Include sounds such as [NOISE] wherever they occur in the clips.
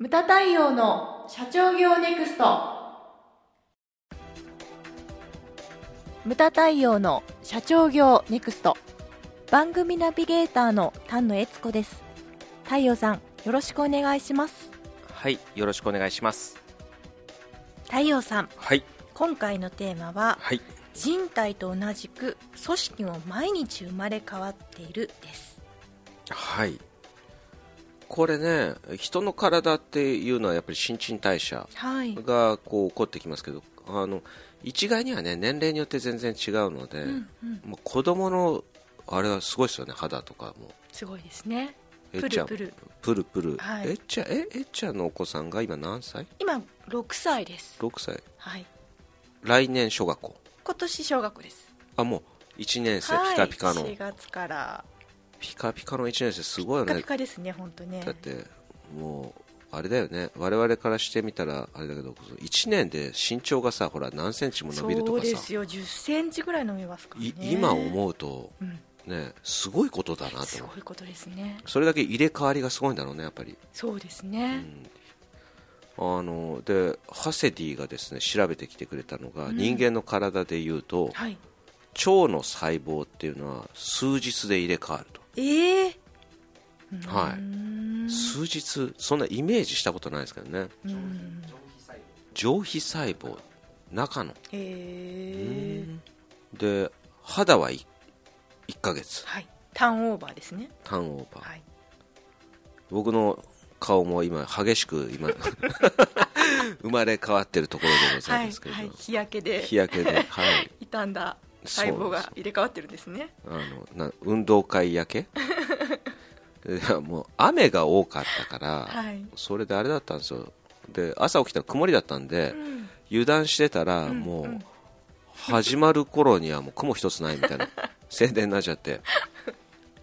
ムタ太陽の社長業ネクスト。ムタ太陽の社長業ネクスト。番組ナビゲーターの丹野悦子です。太陽さんよろしくお願いします。はい、よろしくお願いします。太陽さんはい、今回のテーマははい、人体と同じく組織も毎日生まれ変わっているです。はい。これね、人の体っていうのはやっぱり新陳代謝はい。がこう起こってきますけど、あの一概にはね年齢によって全然違うので、うんうん。もう子供のあれはすごいですよね肌とかも。すごいですね。えっちゃんプルプル。プルプル。はい。えっちゃんええっちゃんのお子さんが今何歳？今6歳です？6歳。はい。来年小学校。今年小学校です。あもう1年生、はいピカピカの。4月からピカピカの1年生すごいよね。ピカピ。カですね本当ね。だってもうあれだよね。我々からしてみたらあれだけど1年で身長がさほら何センチも伸びるとそうかさですよ。1 0ンチぐらい伸びますからね。い今思うとうん。ねすごいことだなと。すごいことですね。それだけ入れ替わりがすごいんだろうねやっぱり。そうですね、あのでハセディがですね調べてきてくれたのが、人間の体でいうとはい。腸の細胞っていうのは数日で入れ替わるとええーん数日そんなイメージしたことないですけどね。うん上皮細胞。中の。へえで肌は 1, ヶ月。はい。ターンオーバーですね。ターンオーバー、はい。僕の顔も今激しく今 [LAUGHS] 生まれ変わってるところでござはいいますけれど、はい。日焼けで。日焼けで、はい、[LAUGHS] 傷んだ細胞が入れ替わってるんですね。あのな運動会焼け？[LAUGHS] いやもう雨が多かったから、はい。それであれだったんですよ。で朝起きたら曇りだったんで、うん。油断してたら、んもう、うん始まる頃にはもう雲一つないみたいな [LAUGHS] 宣伝になっちゃって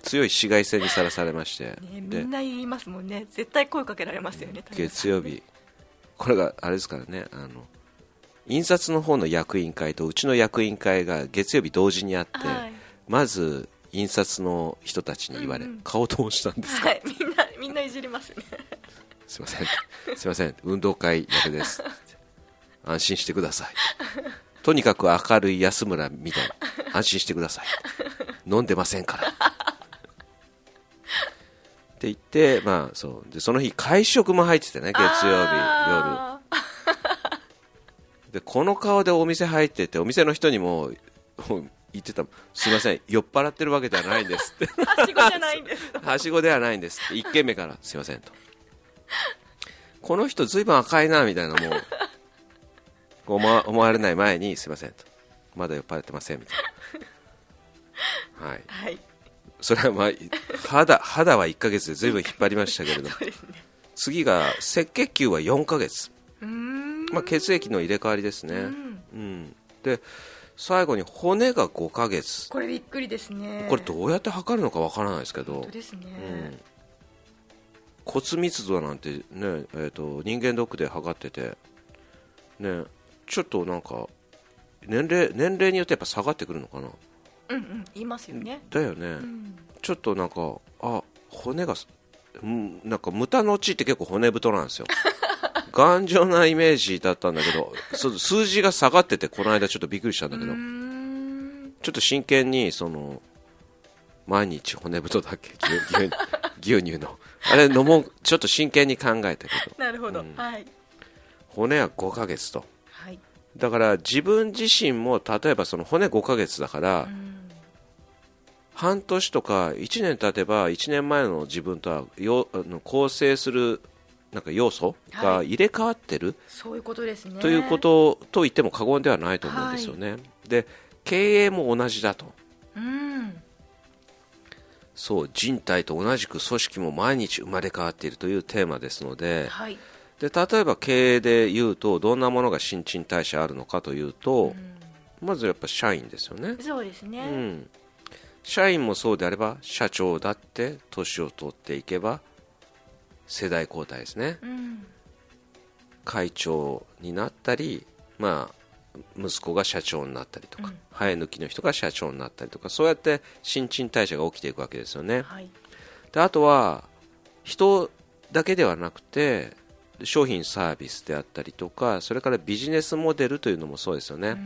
強い紫外線にさらされまして、ね、みでんな言いますもんね。絶対声かけられますよね月曜日。これがあれですからねあの印刷の方の役員会とうちの役員会が月曜日同時にあって、はい。まず印刷の人たちに言われ、うんうん。顔どうしたんですか、はい。みんなみんないじりますね。すいません。すいません。運動会だけです。安心してください。とにかく明るい安村みたい安心してください。飲んでませんから。って言って、まあ、そう。でその日会食も入っててね月曜日夜。あでこの顔でお店入っててお店の人にも言ってた。すいません。酔っ払ってるわけではないんですって。ー [LAUGHS] はしごじゃないんです。[LAUGHS] はしごではないんですって。1軒目からすいませんと。この人ずいぶん赤いなみたいなもう思わ思われない前にすいませんと。まだ酔っ払ってませんみたいな。はい。はい。それはまあ肌肌は1ヶ月でずいぶん引っ張りましたけれども。[LAUGHS] ね。次が赤血球は4ヶ月、うーんまあ、血液の入れ替わりですね、うん。うん、で最後に骨が5ヶ月。これびっくりですね。これどうやって測るのかわからないですけど。ですね、うん。骨密度なんてね、えー、と人間ドックで測ってて、ね、ちょっとなんか年齢年齢によってやっぱ下がってくるのかな。うんうん。言いますよね、だよね、うん、ちょっとなんかあ骨がうんなんかムタの血って結構骨太なんですよ [LAUGHS] 頑丈なイメージだったんだけど数字が下がっててこの間ちょっとびっくりしたんだけど、ちょっと真剣にその毎日骨太だっけ牛牛牛乳のあれ飲もうちょっと真剣に考えたけどなるほど、うん。はい。骨は5ヶ月と。はい。だから自分自身も例えばその骨5ヶ月だから、うん。半年とか1年経てば1年前の自分とはよあの構成するなんか要素が入れ替わってる、そういうことですね。ということと言っても過言ではないと思うんですよね、で経営も同じだと。うん。そう人体と同じく組織も毎日生まれ変わっているというテーマですので。はい。で例えば経営で言うとどんなものが新陳代謝あるのかというと、まずやっぱ社員ですよね、そうですね、うん、社員もそうであれば社長だって年を取っていけば世代交代ですね。うん。会長になったり、まあ、息子が社長になったりとか、うん。生え抜きの人が社長になったりとかそうやって新陳代謝が起きていくわけですよね。はい。であとは人だけではなくて商品サービスであったりとかそれからビジネスモデルというのもそうですよね、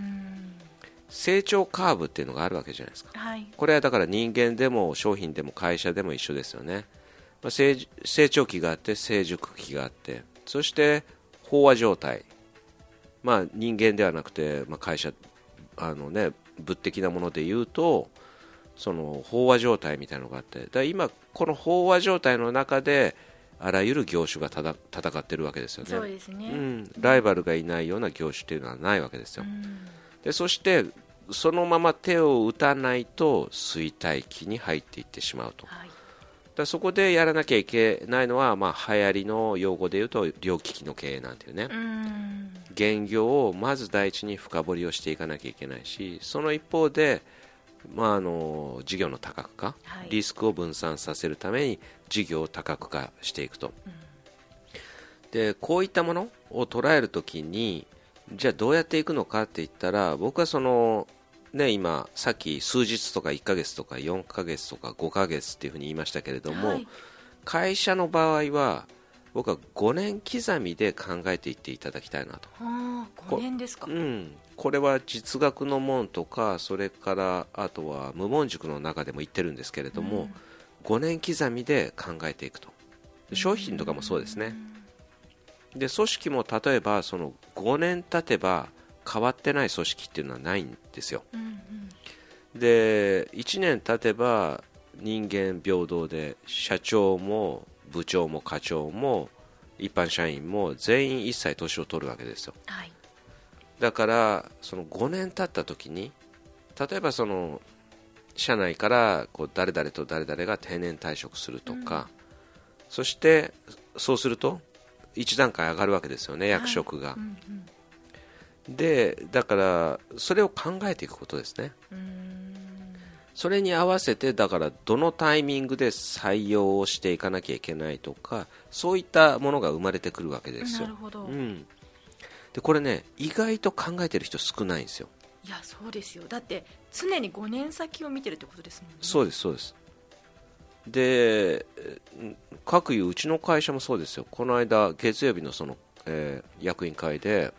成長カーブっていうのがあるわけじゃないですか、はい、これはだから人間でも商品でも会社でも一緒ですよね、まあ、成成長期があって成熟期があってそして飽和状態、まあ、人間ではなくて、まあ、会社あの、ね、物的なもので言うとその飽和状態みたいなのがあってだ今、この飽和状態の中であらゆる業種がただ戦ってるわけですよね。そうですね、うん、ライバルがいないような業種というのはないわけですよ、うん、でそしてそのまま手を打たないと衰退期に入っていってしまうと、はい、だそこでやらなきゃいけないのは、まあ、流行りの用語で言うと両利きの経営なんていうね。現業をまず第一に深掘りをしていかなきゃいけないしその一方でまあ、あの事業の多角化、はい、リスクを分散させるために事業を多角化していくと、うん、でこういったものを捉えるときにじゃあどうやっていくのかって言ったら僕はその、ね、今さっき数日とか1ヶ月とか4ヶ月とか5ヶ月っていうふうに言いましたけれども、はい、会社の場合は僕は5年刻みで考えていっていただきたいなと。はあ、5年ですか、うん、これは実学の門とかそれからあとは無門塾の中でも言ってるんですけれども、うん、5年刻みで考えていくと。商品とかもそうですね、で組織も例えばその5年経てば変わってない組織っていうのはないんですよ、うんうん、で1年経てば人間平等で社長も部長も課長も一般社員も全員一切年を取るわけですよ、はい。だからその5年経った時に例えばその社内からこう誰々と誰々が定年退職するとか、うん、そしてそうすると1段階上がるわけですよね、役職が、うんうん、でだからそれを考えていくことですね。それに合わせてだからどのタイミングで採用をしていかなきゃいけないとかそういったものが生まれてくるわけですよ。なるほど、うん。でこれね意外と考えてる人少ないんですよ。いやそうですよ。だって常に5年先を見てるってことですもんね。そうですそうです。で各いううちの会社もそうですよ。この間月曜日のその、えー、役員会で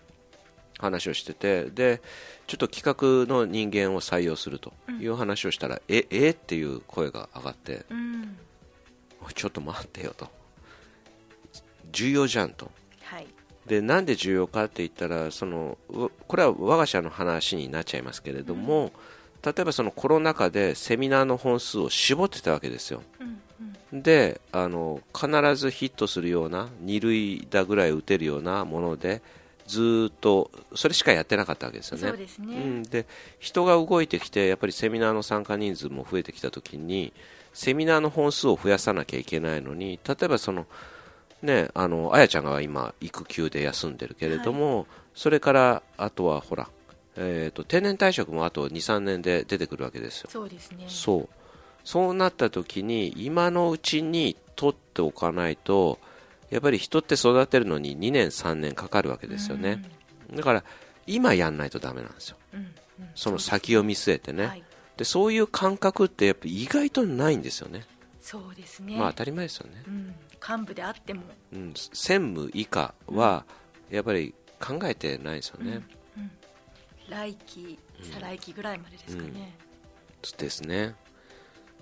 話をしててでちょっと企画の人間を採用するという話をしたら、うん、ええ？っていう声が上がって、うん、ちょっと待ってよと。重要じゃんと、はい、でなんで重要かって言ったらそのこれは我が社の話になっちゃいますけれども、うん、例えばそのコロナ禍でセミナーの本数を絞ってたわけですよ、であの必ずヒットするような2塁打ぐらい打てるようなものでずっとそれしかやってなかったわけですよね。で、ねうん、で人が動いてきてやっぱりセミナーの参加人数も増えてきたときにセミナーの本数を増やさなきゃいけないのに例えばそのね、あの、あやちゃんが今、育休で休んでるけれども、はい、それから、あとは、ほら、えっ、ー、と、定年退職もあと2、3年で出てくるわけですよ。そうですね。そう。そうなった時に、今のうちに取っておかないと、やっぱり人って育てるのに2年、3年かかるわけですよね。だから、今やんないとダメなんですよ。うんうん、その先を見据えてね。はい、でそういう感覚ってやっぱ意外とないんですよね。そうですね。まあ当たり前ですよね。うん。幹部であっても、うん、専務以下はやっぱり考えてないですよね、うん。うん、来期再来期ぐらいまでですかね、ですね。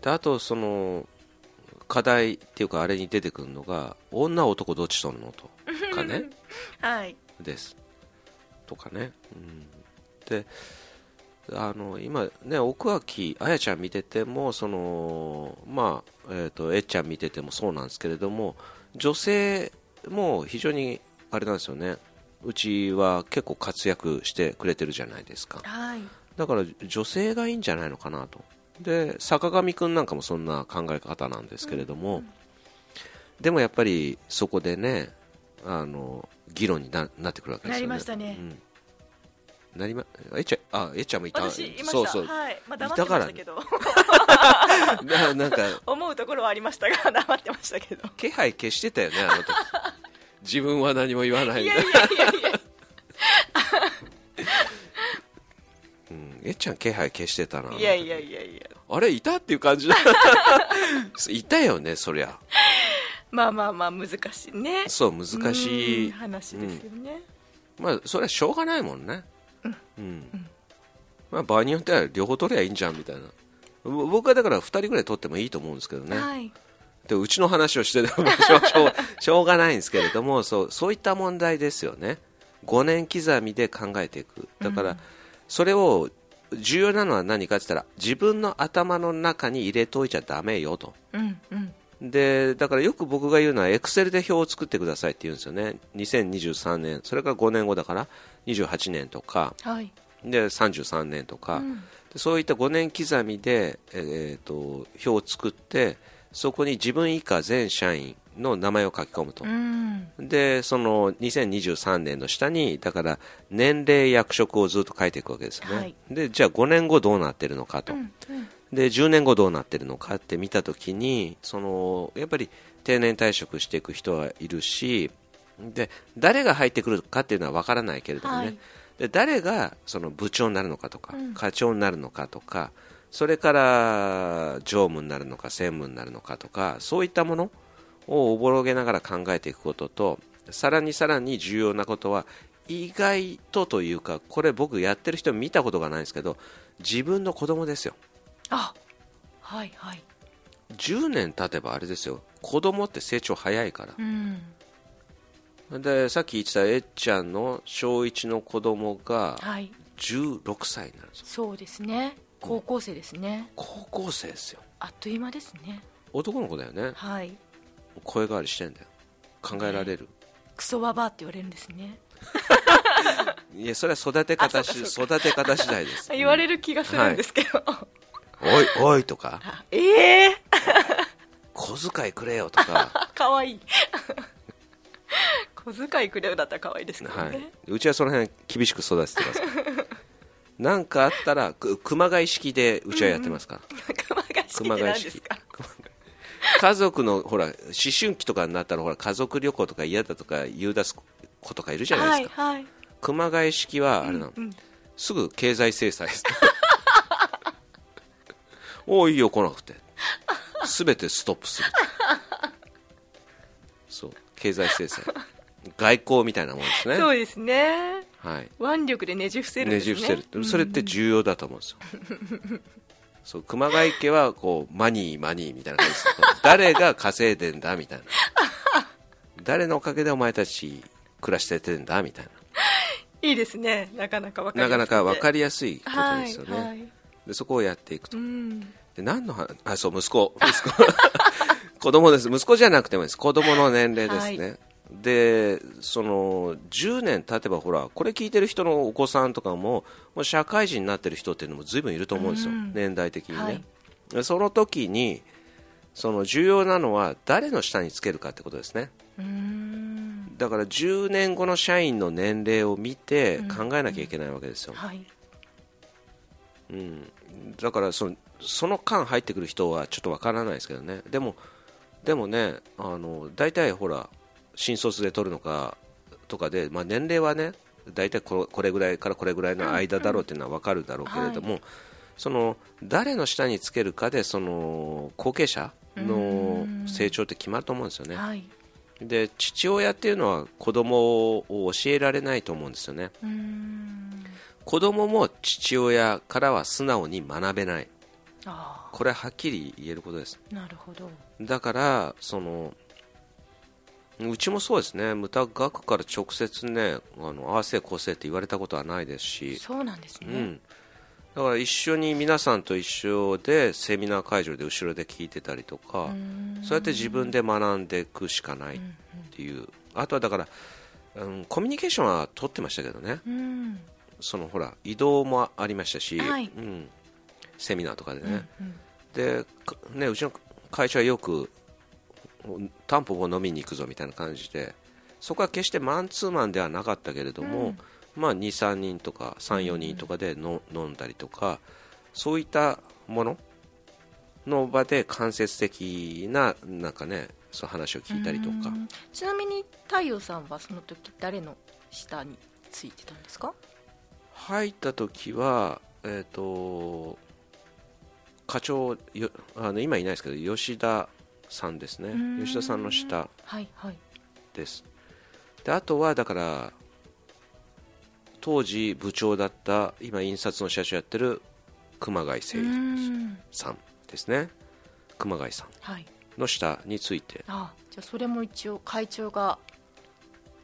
であとその課題っていうかあれに出てくるのが女男どっちとんの？とかね。[LAUGHS] はい。です。とかね、うん、であの今ね奥脇あやちゃん見ててもそのまあえっ、ー、とえっちゃん見ててもそうなんですけれども女性も非常にあれなんですよね。うちは結構活躍してくれてるじゃないですか、はい、だから女性がいいんじゃないのかなとで坂上くんなんかもそんな考え方なんですけれども、うん、でもやっぱりそこでねあの議論にななってくるわけですよね。なりましたね、うん。なりまえちゃあえちゃんもいたそうそう、はい。まあ、黙ってましたけど。[LAUGHS] ななんか思うところはありましたが [LAUGHS] 黙ってましたけど。気配消してたよねあの時。自分は何も言わないいやいやいやいやうん、えちゃん気配消してたな。いやいやいやいや。あれいたっていう感じ [LAUGHS] いたよねそりゃ。まあまあまあ難しいね。そう難しい。うん話ですよね、まあそれはしょうがないもんね。うん、まあ場合によっては両方取りゃいいんじゃんみたいな。ぼ僕はだから2人ぐらい取ってもいいと思うんですけどね、はい。でうちの話をしてても [LAUGHS] しょうがないんですけれどもそうそういった問題ですよね。5年刻みで考えていく。だから、それを重要なのは何かって言ったら自分の頭の中に入れといちゃダメよと。うんうん。でだからよく僕が言うのはエクセルで表を作ってくださいって言うんですよね。2023年それから5年後だから28年とか。はい。で33年とか、うん。でそういった5年刻みで、えー、と表を作ってそこに自分以下全社員の名前を書き込むと、うん。でその2023年の下にだから年齢役職をずっと書いていくわけですよね、はい。でじゃあ5年後どうなってるのかと、うんうん。で10年後どうなってるのかって見たときにそのやっぱり定年退職していく人はいるしで誰が入ってくるかっていうのは分からないけれどもね、はい。で誰がその部長になるのかとか、うん。課長になるのかとかそれから常務になるのか専務になるのかとかそういったものをおぼろげながら考えていくこととさらにさらに重要なことは意外とというかこれ僕やってる人見たことがないんですけど自分の子供ですよ。あはいはい。10年経てばあれですよ。子供って成長早いから。うん。でさっき言ってたえっちゃんの小1の子供がはい。16歳になるんですよ。そうですね。高校生ですね。高校生ですよ。あっという間ですね。男の子だよね。はい声変わりしてんだよ。考えられる、クソババアって言われるんですね。いやそれは育て方し育て方次第です。[LAUGHS] 言われる気がするんですけど、おいおいとか。あええ小遣いくれよとか、[LAUGHS] かわいい。小遣いくれよだったら可愛いですけどね、はい、うちはその辺厳しく育ててます。なんかあったらく熊谷式でうちはやってますから、熊谷式って何ですか？[LAUGHS] 家族のほら思春期とかになったらほら家族旅行とか嫌だとか言い出す子とかいるじゃないですか、はいはい。熊谷式はあれなの、うん。すぐ経済制裁です。[LAUGHS] おおいいよ来なくて。全てストップする。そう経済制裁。外交みたいなもんですね。そうですね。はい。腕力でねじ伏せるね。ねじ伏せる。それって重要だと思うんですよ、[LAUGHS] そう熊谷家はこうマニーマニーみたいな感じです。[LAUGHS] 誰が稼いでんだみたいな。誰のおかげでお前たち暮らしててんだみたいいいですね。なかなかわかなりなかなか分かりりやすいことですよね、はいはい。でそこをやっていくと。うん。で何の話あそう息子息子。[LAUGHS] 子供です。息子じゃなくてもいいです。子供の年齢ですね、はでその10年経てばほらこれ聞いてる人のお子さんとかももう社会人になってる人っていうのも随分いると思うんですよ、うん。年代的にね、はい。でその時にその重要なのは誰の下につけるかってことですね。だから10年後の社員の年齢を見て考えなきゃいけないわけですよ、はい。うん、だからそのその間入ってくる人はちょっとわからないですけどね。でもでもねあの大体ほら新卒で取るのかとかで、まあ、年齢はね大体ここれぐらいからこれぐらいの間だろうっていうのはわかるだろうけれども、その誰の下につけるかでその後継者の成長って決まると思うんですよね。はい。で父親っていうのは子供を教えられないと思うんですよね。子供も父親からは素直に学べない。あこれははっきり言えることです。あなるほど。だからそのうちもそうですね。無駄学から直接ねあの合わせこせって言われたことはないですし、そうなんですね、うん、だから一緒に皆さんと一緒でセミナー会場で後ろで聞いてたりとかうそうやって自分で学んでいくしかないっていう。あとはだから、うん、コミュニケーションは取ってましたけどね。うん。そのほら移動もありましたし、はい。うん、セミナーとかでね、うん。でかね、うちの会社はよくタンポポ飲みに行くぞみたいな感じでそこは決してマンツーマンではなかったけれども、まあ、23人とか34人とかでの、飲んだりとかそういったものの場で間接的ななんかねそう話を聞いたりとか。うん。ちなみに太陽さんはその時誰の下についてたんですか？入った時は、えー、と課長よあの今いないですけど吉田さんですね。うん。吉田さんの下。はいはい。です。であとはだから当時部長だった今印刷の社長やってる熊谷誠さんですね。熊谷さん。はい。の下について。あじゃあそれも一応会長が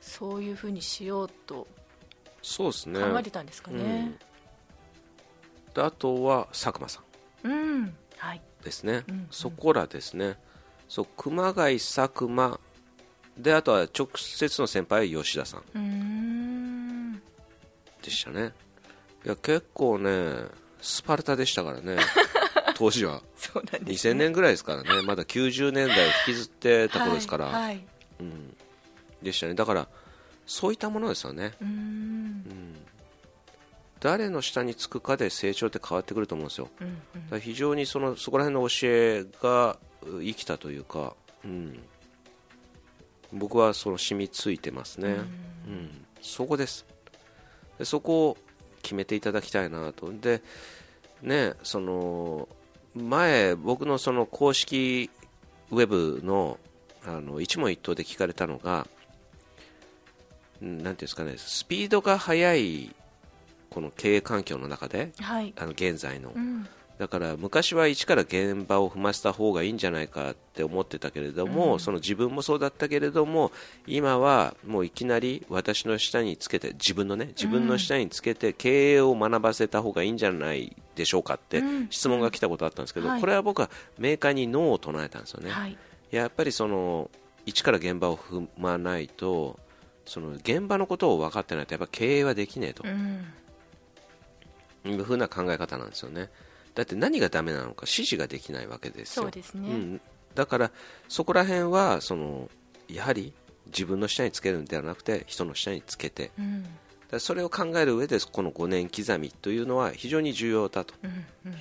そういうふうにしようとそうですね。考えてたんですかね。であとは佐久間さん。うん、はい。ですね、うんうん。そこらですねそう熊谷佐久間。であとは直接の先輩は吉田さん。でしたね。いや結構ねスパルタでしたからね。[LAUGHS] 当時は。そうなんです、2000年ぐらいですからね。まだ90年代を引きずってた頃ですから、はい、はい、うん、でしたね。だからそういったものですよね。うーん誰の下につくかで成長って変わってくると思うんですよ。うんうん。非常にそのそこら辺の教えがう生きたというか、うん、僕はその染みついてますね、うん。そこです。でそこを決めていただきたいなと。でねその前僕のその公式ウェブのあの一問一答で聞かれたのがうんなんていうんですかねスピードが速いこの経営環境の中ではい。あの現在の。うん。だから昔は一から現場を踏ませた方がいいんじゃないかって思ってたけれども、うん。その自分もそうだったけれども今はもういきなり私の下につけて自分のね自分の下につけて経営を学ばせた方がいいんじゃないでしょうかってうん。質問が来たことあったんですけど、はい。これは僕は明快にノーを唱えたんですよね、はい。やっぱりその一から現場を踏まないとその現場のことを分かってないとやっぱ経営はできねえと。うんいうふうな考え方なんですよね。だって何がダメなのか指示ができないわけですよ。そうですね、うん、だからそこら辺はそのやはり自分の下につけるんではなくて人の下につけて。うん。だそれを考える上でこの5年刻みというのは非常に重要だと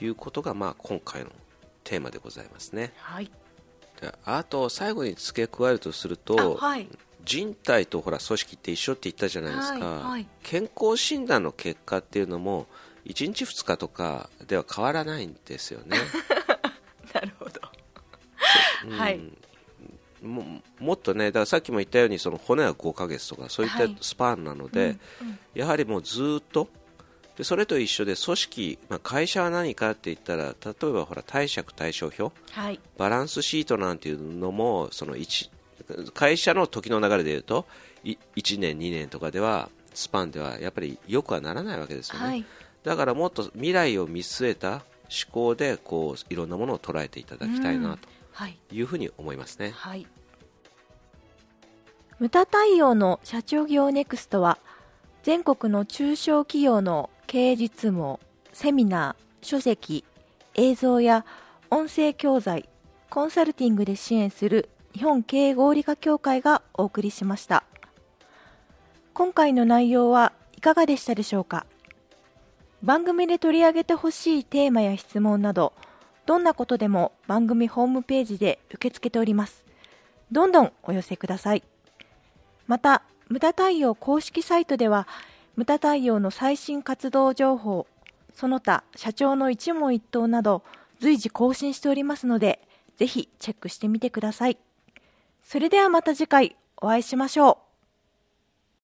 いうことが、まあ、今回のテーマでございますね。はい。であと最後に付け加えるとするあとはい。人体とほら組織って一緒って言ったじゃないですか、はいはい。健康診断の結果っていうのも1日2日とかでは変わらないんですよね。[LAUGHS] なるほど。う。ん。はい。ももっとねだからさっきも言ったようにその骨は5ヶ月とかそういったはい。スパンなので、うんうん。やはりもうずっとでそれと一緒で組織、まあ、会社は何かって言ったら例えばほら貸借対照表はい。バランスシートなんていうのもその一会社の時の流れでいうとい1年2年とかではスパンではやっぱりよくはならないわけですよね、はいだからもっと未来を見据えた思考でこういろんなものを捉えていただきたいなはい。というふうに思いますね、はい。ムタ対応の社長業ネクストは全国の中小企業の経営実務をセミナー、書籍、映像や音声教材、コンサルティングで支援する日本経営合理化協会がお送りしました。今回の内容はいかがでしたでしょうか？番組で取り上げてほしいテーマや質問などどんなことでも番組ホームページで受け付けております。どんどんお寄せください。また無駄対応公式サイトでは無駄対応の最新活動情報その他社長の一問一答など随時更新しておりますのでぜひチェックしてみてください。それではまた次回お会いしましょう。